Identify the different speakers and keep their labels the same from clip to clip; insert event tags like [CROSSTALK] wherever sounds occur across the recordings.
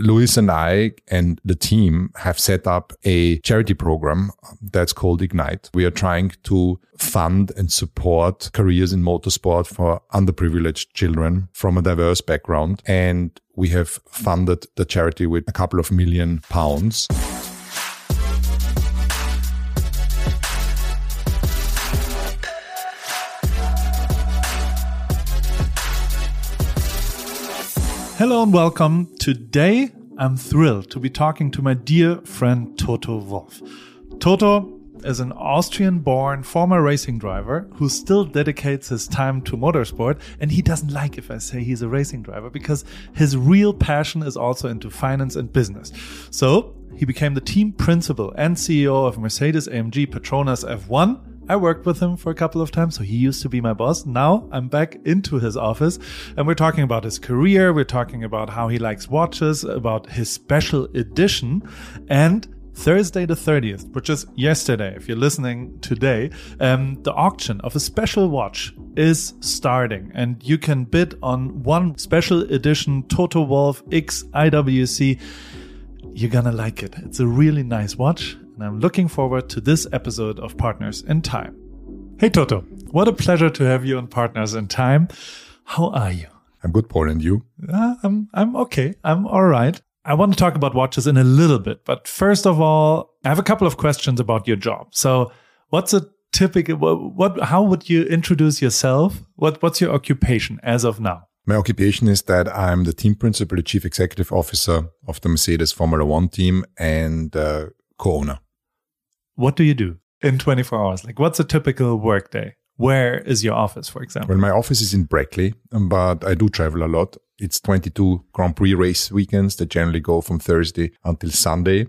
Speaker 1: Lewis and I and the team have set up a charity program that's called Ignite. We are trying to fund and support careers in motorsport for underprivileged children from a diverse background. And we have funded the charity with a couple of million pounds.
Speaker 2: Hello and welcome. Today, I'm thrilled to be talking to my dear friend Toto Wolff. Toto is an Austrian born former racing driver who still dedicates his time to motorsport. And he doesn't like if I say he's a racing driver because his real passion is also into finance and business. So he became the team principal and CEO of Mercedes AMG Petronas F1 I worked with him for a couple of times, so he used to be my boss. Now I'm back into his office and we're talking about his career. We're talking about how he likes watches, about his special edition and Thursday the 30th, which is yesterday, if you're listening today, um, the auction of a special watch is starting and you can bid on one special edition Toto Wolff X IWC. You're gonna like it. It's a really nice watch and I'm looking forward to this episode of Partners in Time. Hey Toto, what a pleasure to have you on Partners in Time. How are you?
Speaker 1: I'm good, Paul, and you?
Speaker 2: Uh, I'm I'm okay. I'm all right. I want to talk about watches in a little bit, but first of all, I have a couple of questions about your job. So, what's a typical what, what how would you introduce yourself? What what's your occupation as of now?
Speaker 1: My occupation is that I'm the team principal, the chief executive officer of the Mercedes Formula One team, and uh, co-owner
Speaker 2: what do you do in 24 hours? Like, what's a typical workday? Where is your office, for example?
Speaker 1: Well, my office is in Brackley, um, but I do travel a lot. It's 22 Grand Prix race weekends that generally go from Thursday until Sunday.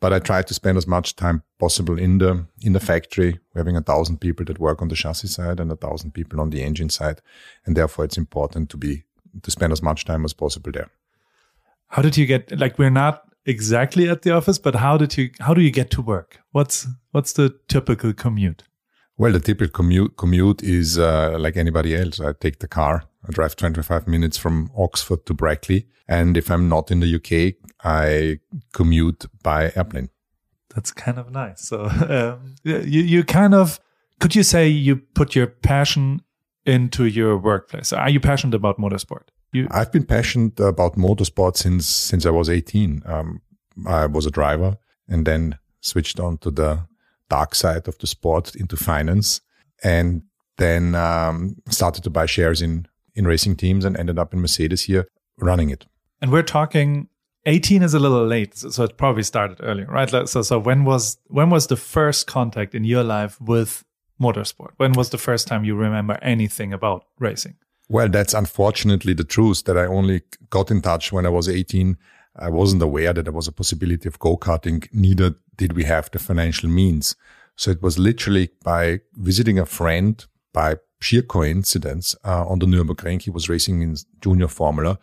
Speaker 1: But I try to spend as much time possible in the in the factory. We're having a thousand people that work on the chassis side and a thousand people on the engine side, and therefore it's important to be to spend as much time as possible there.
Speaker 2: How did you get like we're not exactly at the office, but how did you how do you get to work? What's what's the typical commute?
Speaker 1: Well, the typical commute commute is uh, like anybody else. I take the car. I drive 25 minutes from Oxford to Brackley, and if I'm not in the UK, I commute by airplane.
Speaker 2: That's kind of nice. So [LAUGHS] um, you you kind of could you say you put your passion into your workplace? Are you passionate about motorsport?
Speaker 1: You- I've been passionate about motorsport since since I was 18. Um, I was a driver and then switched on to the dark side of the sport into finance, and then um, started to buy shares in in racing teams and ended up in Mercedes here running it.
Speaker 2: And we're talking 18 is a little late, so it probably started earlier, right? So, so when was when was the first contact in your life with motorsport? When was the first time you remember anything about racing?
Speaker 1: Well, that's unfortunately the truth that I only got in touch when I was 18. I wasn't aware that there was a possibility of go-karting. Neither did we have the financial means. So it was literally by visiting a friend by sheer coincidence uh, on the Nürburgring. He was racing in junior formula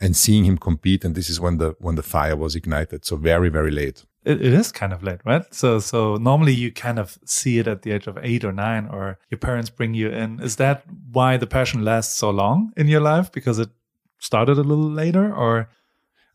Speaker 1: and seeing him compete. And this is when the, when the fire was ignited. So very, very late
Speaker 2: it, it is kind of late, right? So, so normally you kind of see it at the age of eight or nine, or your parents bring you in. Is that why the passion lasts so long in your life? Because it started a little later, or?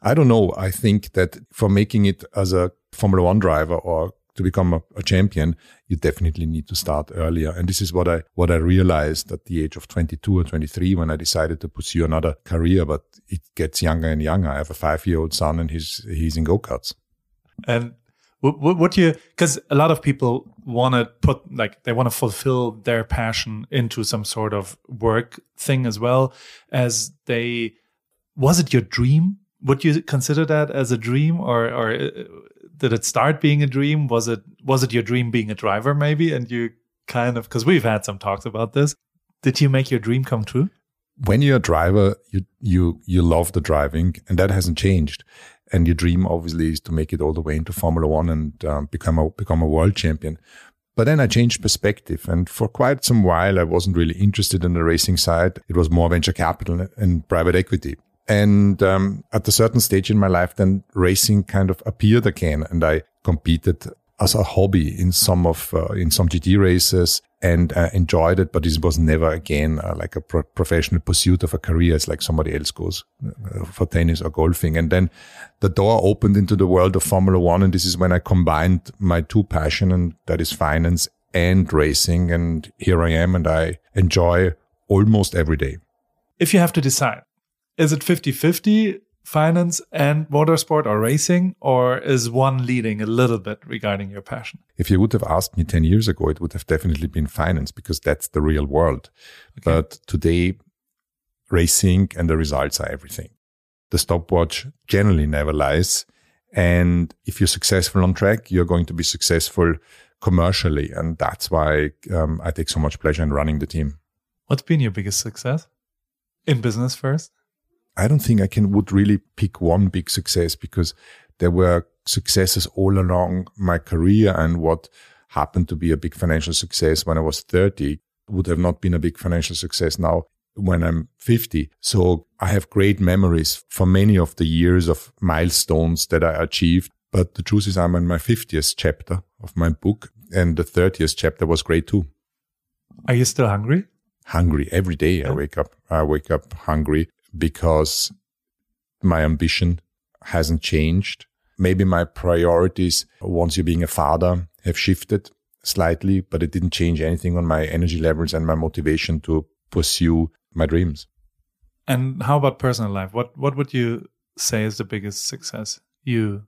Speaker 1: I don't know. I think that for making it as a Formula One driver or to become a, a, champion, you definitely need to start earlier. And this is what I what I realized at the age of 22 or 23 when I decided to pursue another career. But it gets younger and younger. I have a five year old son, and he's he's in go karts.
Speaker 2: And what, what, do you, because a lot of people want to put, like, they want to fulfill their passion into some sort of work thing as well as they, was it your dream? Would you consider that as a dream or, or uh, did it start being a dream? Was it, was it your dream being a driver maybe? And you kind of, because we've had some talks about this. Did you make your dream come true?
Speaker 1: When you're a driver, you, you, you love the driving and that hasn't changed and your dream obviously is to make it all the way into Formula One and um, become a become a world champion. But then I changed perspective, and for quite some while I wasn't really interested in the racing side. It was more venture capital and private equity. And um, at a certain stage in my life, then racing kind of appeared again, and I competed as a hobby in some of uh, in some GT races and uh, enjoyed it, but it was never again uh, like a pro- professional pursuit of a career as like somebody else goes uh, for tennis or golfing. And then the door opened into the world of Formula One. And this is when I combined my two passion and that is finance and racing. And here I am and I enjoy almost every day.
Speaker 2: If you have to decide, is it 50 50 finance and motorsport or racing, or is one leading a little bit regarding your passion?
Speaker 1: If you would have asked me 10 years ago, it would have definitely been finance because that's the real world. Okay. But today, racing and the results are everything. The stopwatch generally never lies. And if you're successful on track, you're going to be successful commercially. And that's why um, I take so much pleasure in running the team.
Speaker 2: What's been your biggest success in business first?
Speaker 1: I don't think I can would really pick one big success because there were successes all along my career and what happened to be a big financial success when I was 30 would have not been a big financial success now when I'm 50. So I have great memories for many of the years of milestones that I achieved. But the truth is I'm in my 50th chapter of my book and the 30th chapter was great too.
Speaker 2: Are you still hungry?
Speaker 1: Hungry every day. I wake up, I wake up hungry because my ambition hasn't changed. Maybe my priorities, once you're being a father, have shifted slightly, but it didn't change anything on my energy levels and my motivation to pursue my dreams.
Speaker 2: And how about personal life? What what would you say is the biggest success you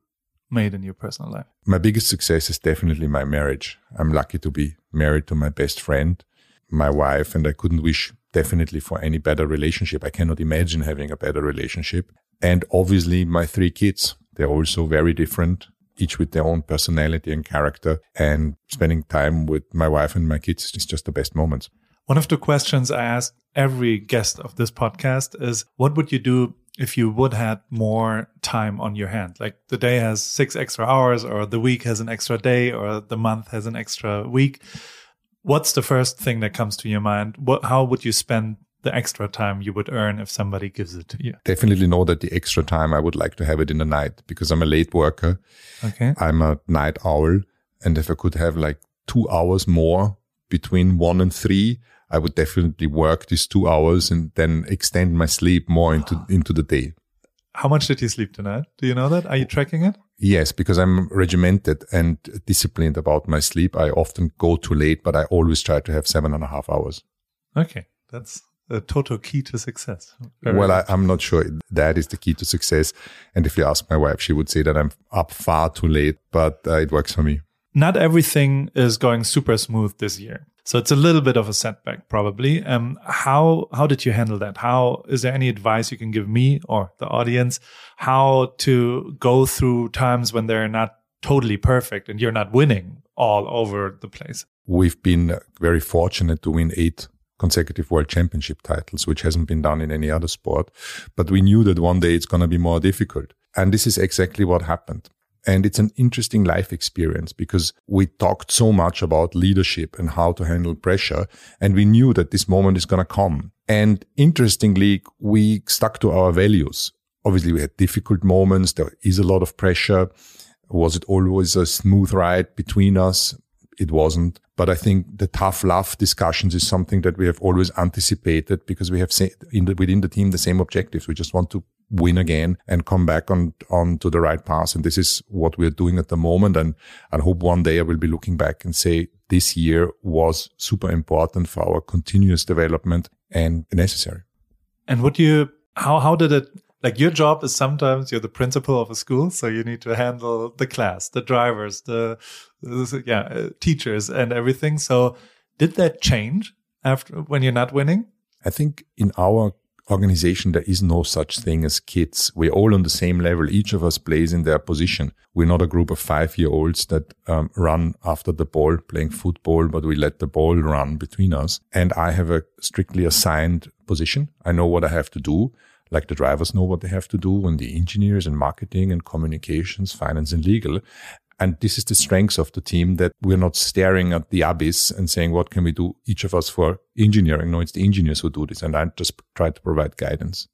Speaker 2: made in your personal life?
Speaker 1: My biggest success is definitely my marriage. I'm lucky to be married to my best friend, my wife, and I couldn't wish definitely for any better relationship. I cannot imagine having a better relationship. And obviously my three kids, they're also very different, each with their own personality and character. And spending time with my wife and my kids is just the best moments.
Speaker 2: One of the questions I ask every guest of this podcast is what would you do if you would had more time on your hand like the day has six extra hours or the week has an extra day or the month has an extra week what's the first thing that comes to your mind? What, how would you spend the extra time you would earn if somebody gives it to you?
Speaker 1: Definitely know that the extra time I would like to have it in the night because I'm a late worker.
Speaker 2: Okay.
Speaker 1: I'm a night owl. And if I could have like two hours more between one and three, I would definitely work these two hours and then extend my sleep more into, into the day.
Speaker 2: How much did you sleep tonight? Do you know that? Are you tracking it?
Speaker 1: Yes, because I'm regimented and disciplined about my sleep. I often go too late, but I always try to have seven and a half hours.
Speaker 2: Okay. That's a total key to success.
Speaker 1: Very well, I, am not sure that is the key to success. And if you ask my wife, she would say that I'm up far too late, but uh, it works for me.
Speaker 2: Not everything is going super smooth this year. So it's a little bit of a setback, probably. Um, how how did you handle that? How is there any advice you can give me or the audience how to go through times when they're not totally perfect and you're not winning all over the place?
Speaker 1: We've been very fortunate to win eight consecutive world championship titles, which hasn't been done in any other sport. But we knew that one day it's going to be more difficult. And this is exactly what happened. And it's an interesting life experience because we talked so much about leadership and how to handle pressure. And we knew that this moment is going to come. And interestingly, we stuck to our values. Obviously, we had difficult moments. There is a lot of pressure. Was it always a smooth ride between us? It wasn't. But I think the tough love discussions is something that we have always anticipated because we have the, within the team the same objectives. We just want to win again and come back on, on to the right path. And this is what we're doing at the moment. And I hope one day I will be looking back and say this year was super important for our continuous development and necessary.
Speaker 2: And what you, how, how did it, like your job is sometimes you're the principal of a school. So you need to handle the class, the drivers, the, the yeah, uh, teachers and everything. So did that change after when you're not winning?
Speaker 1: I think in our organization, there is no such thing as kids. We're all on the same level. Each of us plays in their position. We're not a group of five year olds that um, run after the ball playing football, but we let the ball run between us. And I have a strictly assigned position. I know what I have to do. Like the drivers know what they have to do and the engineers and marketing and communications, finance and legal. And this is the strength of the team that we're not staring at the abyss and saying, what can we do each of us for engineering? No, it's the engineers who do this. And I just try to provide guidance.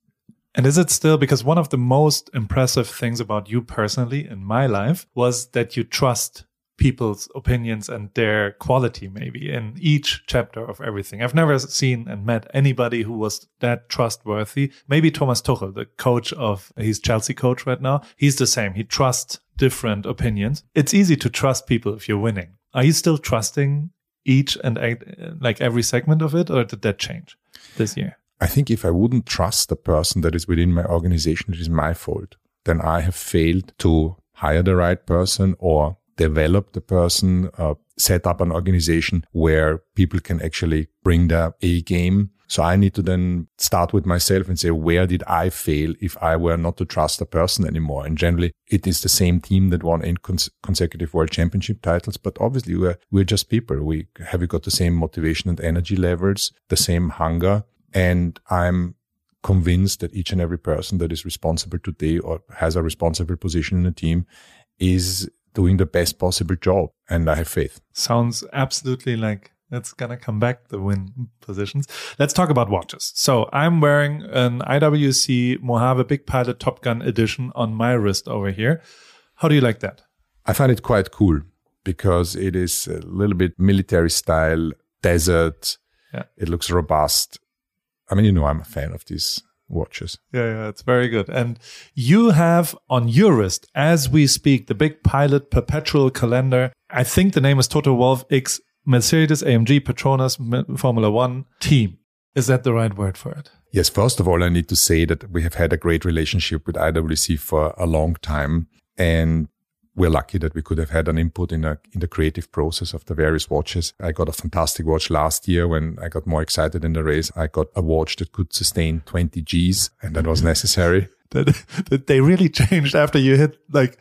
Speaker 2: And is it still because one of the most impressive things about you personally in my life was that you trust people's opinions and their quality maybe in each chapter of everything. I've never seen and met anybody who was that trustworthy. Maybe Thomas Tuchel, the coach of he's Chelsea coach right now. He's the same. He trusts different opinions. It's easy to trust people if you're winning. Are you still trusting each and like every segment of it or did that change this year?
Speaker 1: I think if I wouldn't trust the person that is within my organization, it is my fault. Then I have failed to hire the right person or develop the person, uh, set up an organization where people can actually bring their A game. So I need to then start with myself and say, where did I fail if I were not to trust a person anymore? And generally it is the same team that won in cons- consecutive world championship titles. But obviously we're, we're just people. We have we got the same motivation and energy levels, the same hunger. And I'm convinced that each and every person that is responsible today or has a responsible position in a team is doing the best possible job. And I have faith.
Speaker 2: Sounds absolutely like it's going to come back the win positions. Let's talk about watches. So I'm wearing an IWC Mojave Big Pilot Top Gun edition on my wrist over here. How do you like that?
Speaker 1: I find it quite cool because it is a little bit military style, desert. Yeah. It looks robust. I mean, you know, I'm a fan of these watches.
Speaker 2: Yeah, yeah, it's very good. And you have on your wrist, as we speak, the big pilot perpetual calendar. I think the name is Toto Wolff X Mercedes AMG Petronas Formula One team. Is that the right word for it?
Speaker 1: Yes. First of all, I need to say that we have had a great relationship with IWC for a long time. And we're lucky that we could have had an input in, a, in the creative process of the various watches. I got a fantastic watch last year when I got more excited in the race. I got a watch that could sustain 20 Gs and that was necessary. [LAUGHS]
Speaker 2: that, that they really changed after you hit, like,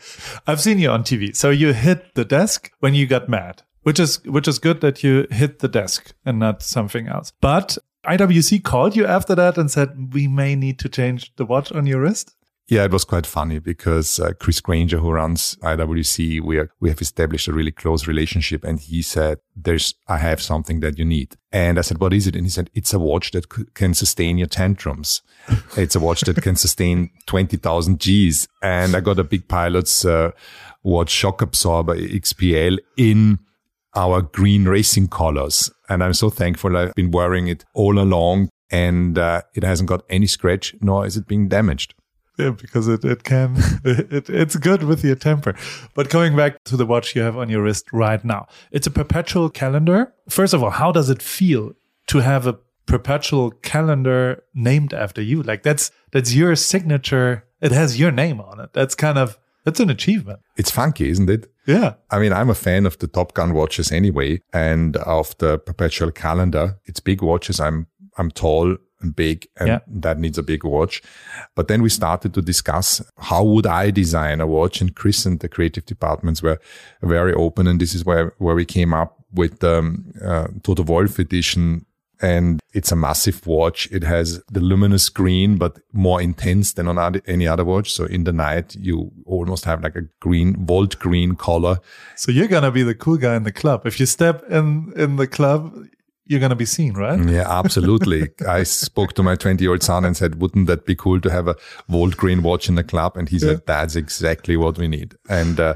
Speaker 2: I've seen you on TV. So you hit the desk when you got mad, which is, which is good that you hit the desk and not something else. But IWC called you after that and said, we may need to change the watch on your wrist.
Speaker 1: Yeah, it was quite funny because uh, Chris Grainger, who runs IWC, we are, we have established a really close relationship. And he said, "There's, I have something that you need." And I said, "What is it?" And he said, "It's a watch that c- can sustain your tantrums. [LAUGHS] it's a watch that can sustain twenty thousand Gs." And I got a big pilot's uh, watch shock absorber XPL in our green racing colors. And I'm so thankful. I've been wearing it all along and uh, it hasn't got any scratch, nor is it being damaged.
Speaker 2: Yeah, because it, it can, [LAUGHS] it, it's good with your temper. But going back to the watch you have on your wrist right now, it's a perpetual calendar. First of all, how does it feel to have a perpetual calendar named after you? Like that's, that's your signature. It has your name on it. That's kind of, that's an achievement.
Speaker 1: It's funky, isn't it?
Speaker 2: Yeah.
Speaker 1: I mean, I'm a fan of the Top Gun watches anyway, and of the perpetual calendar. It's big watches. I'm, I'm tall big and yeah. that needs a big watch. But then we started to discuss how would I design a watch and Chris and the creative departments were very open. And this is where, where we came up with the um, uh, Toto Wolff edition. And it's a massive watch. It has the luminous green, but more intense than on any other watch. So in the night, you almost have like a green, volt green color.
Speaker 2: So you're going to be the cool guy in the club. If you step in, in the club, you're going to be seen, right?
Speaker 1: Yeah, absolutely. I spoke to my 20 year old son and said, wouldn't that be cool to have a Volt Green watch in the club? And he said, yeah. that's exactly what we need. And uh,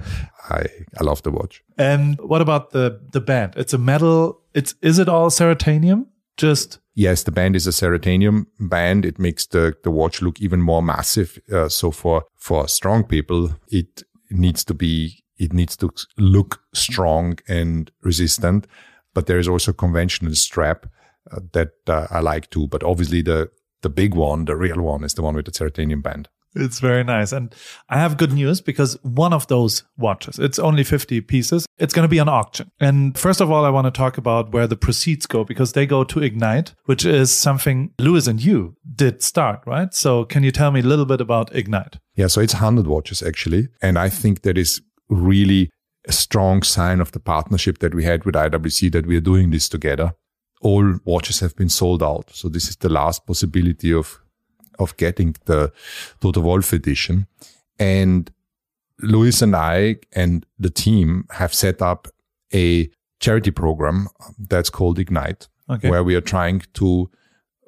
Speaker 1: I, I love the watch.
Speaker 2: And what about the, the band? It's a metal. It's, is it all Ceratanium? Just.
Speaker 1: Yes, the band is a Ceratanium band. It makes the, the watch look even more massive. Uh, so for, for strong people, it needs to be, it needs to look strong and resistant but there is also conventional strap uh, that uh, I like too. But obviously the the big one, the real one, is the one with the Ceratanium band.
Speaker 2: It's very nice. And I have good news because one of those watches, it's only 50 pieces. It's going to be on auction. And first of all, I want to talk about where the proceeds go because they go to Ignite, which is something Lewis and you did start, right? So can you tell me a little bit about Ignite?
Speaker 1: Yeah. So it's 100 watches actually. And I think that is really a strong sign of the partnership that we had with IWC that we are doing this together. All watches have been sold out. So this is the last possibility of, of getting the Toto Wolff edition. And Lewis and I and the team have set up a charity program that's called Ignite, okay. where we are trying to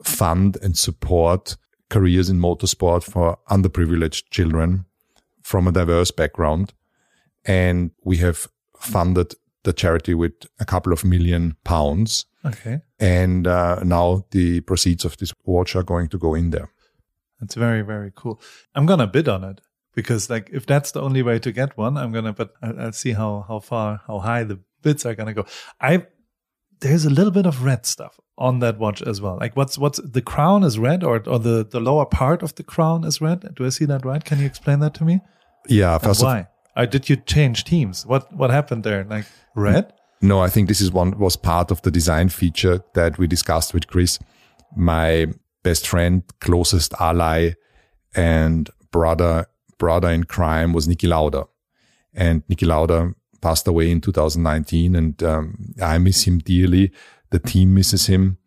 Speaker 1: fund and support careers in motorsport for underprivileged children from a diverse background and we have funded the charity with a couple of million pounds.
Speaker 2: Okay.
Speaker 1: And uh, now the proceeds of this watch are going to go in there.
Speaker 2: That's very, very cool. I'm going to bid on it because like if that's the only way to get one, I'm going to, but I'll, I'll see how, how far, how high the bids are going to go. I, there's a little bit of red stuff on that watch as well. Like what's, what's the crown is red or, or the, the lower part of the crown is red. Do I see that right? Can you explain that to me?
Speaker 1: Yeah.
Speaker 2: First why? Of, uh, did you change teams? What, what happened there? Like red?
Speaker 1: No, I think this is one was part of the design feature that we discussed with Chris, my best friend, closest ally, and brother brother in crime was Niki Lauda, and Niki Lauda passed away in 2019, and um, I miss him dearly. The team misses him,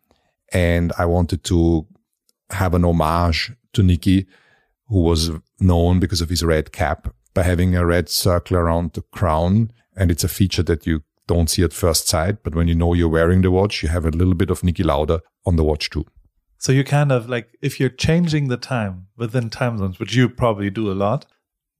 Speaker 1: and I wanted to have an homage to Niki, who was known because of his red cap by having a red circle around the crown, and it's a feature that you don't see at first sight, but when you know you're wearing the watch, you have a little bit of Niki Lauda on the watch too.
Speaker 2: So you kind of like, if you're changing the time within time zones, which you probably do a lot,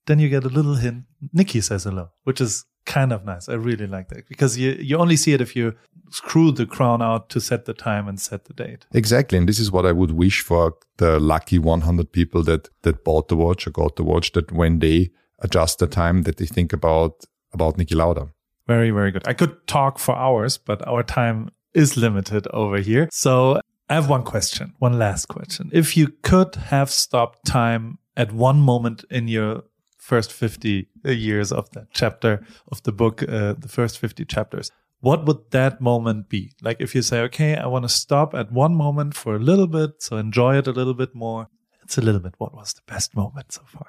Speaker 2: then you get a little hint. Niki says hello, which is kind of nice. I really like that because you, you only see it if you screw the crown out to set the time and set the date.
Speaker 1: Exactly. And this is what I would wish for the lucky 100 people that, that bought the watch or got the watch that when they adjust the time that they think about, about Niki Lauda.
Speaker 2: Very, very good. I could talk for hours, but our time is limited over here. So I have one question, one last question. If you could have stopped time at one moment in your first 50 years of that chapter of the book, uh, the first 50 chapters, what would that moment be? Like if you say, okay, I want to stop at one moment for a little bit, so enjoy it a little bit more. It's a little bit. What was the best moment so far?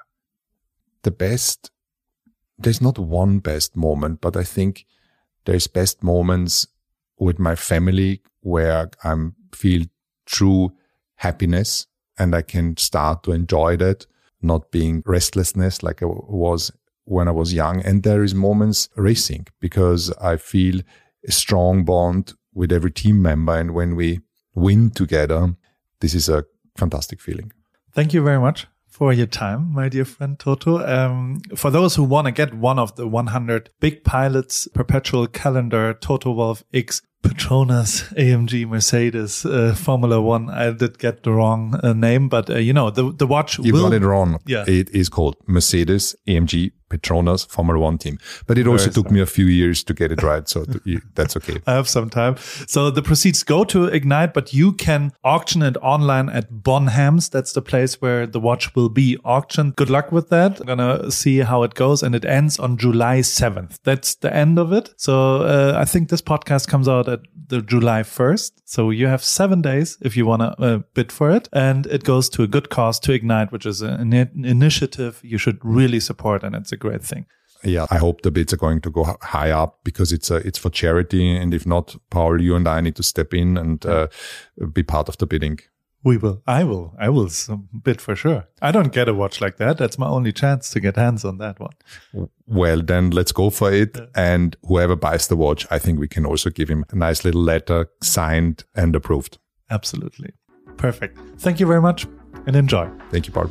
Speaker 1: The best there's not one best moment, but I think there's best moments with my family where I feel true happiness and I can start to enjoy that, not being restlessness like I was when I was young. And there is moments racing because I feel a strong bond with every team member. And when we win together, this is a fantastic feeling.
Speaker 2: Thank you very much for your time, my dear friend Toto. Um, for those who want to get one of the 100 big pilots perpetual calendar Toto Wolff X Petronas, AMG, Mercedes, uh, Formula One. I did get the wrong uh, name, but uh, you know the the watch.
Speaker 1: You
Speaker 2: will,
Speaker 1: got it wrong.
Speaker 2: Yeah,
Speaker 1: it is called Mercedes AMG Petronas Formula One team. But it also took me a few years to get it right. So that's okay. [LAUGHS]
Speaker 2: I have some time. So the proceeds go to Ignite, but you can auction it online at Bonhams. That's the place where the watch will be auctioned. Good luck with that. I'm going to see how it goes. And it ends on July 7th. That's the end of it. So uh, I think this podcast comes out at the July 1st. So you have seven days if you want to uh, bid for it. And it goes to a good cause to Ignite, which is an, an initiative you should really support. And it's a great thing.
Speaker 1: Yeah, I hope the bids are going to go high up because it's a, it's for charity, and if not, Paul, you and I need to step in and uh, be part of the bidding.
Speaker 2: We will. I will. I will bid for sure. I don't get a watch like that. That's my only chance to get hands on that one.
Speaker 1: Well, then let's go for it. Yeah. And whoever buys the watch, I think we can also give him a nice little letter signed and approved.
Speaker 2: Absolutely. Perfect. Thank you very much and enjoy.
Speaker 1: Thank you, Paul.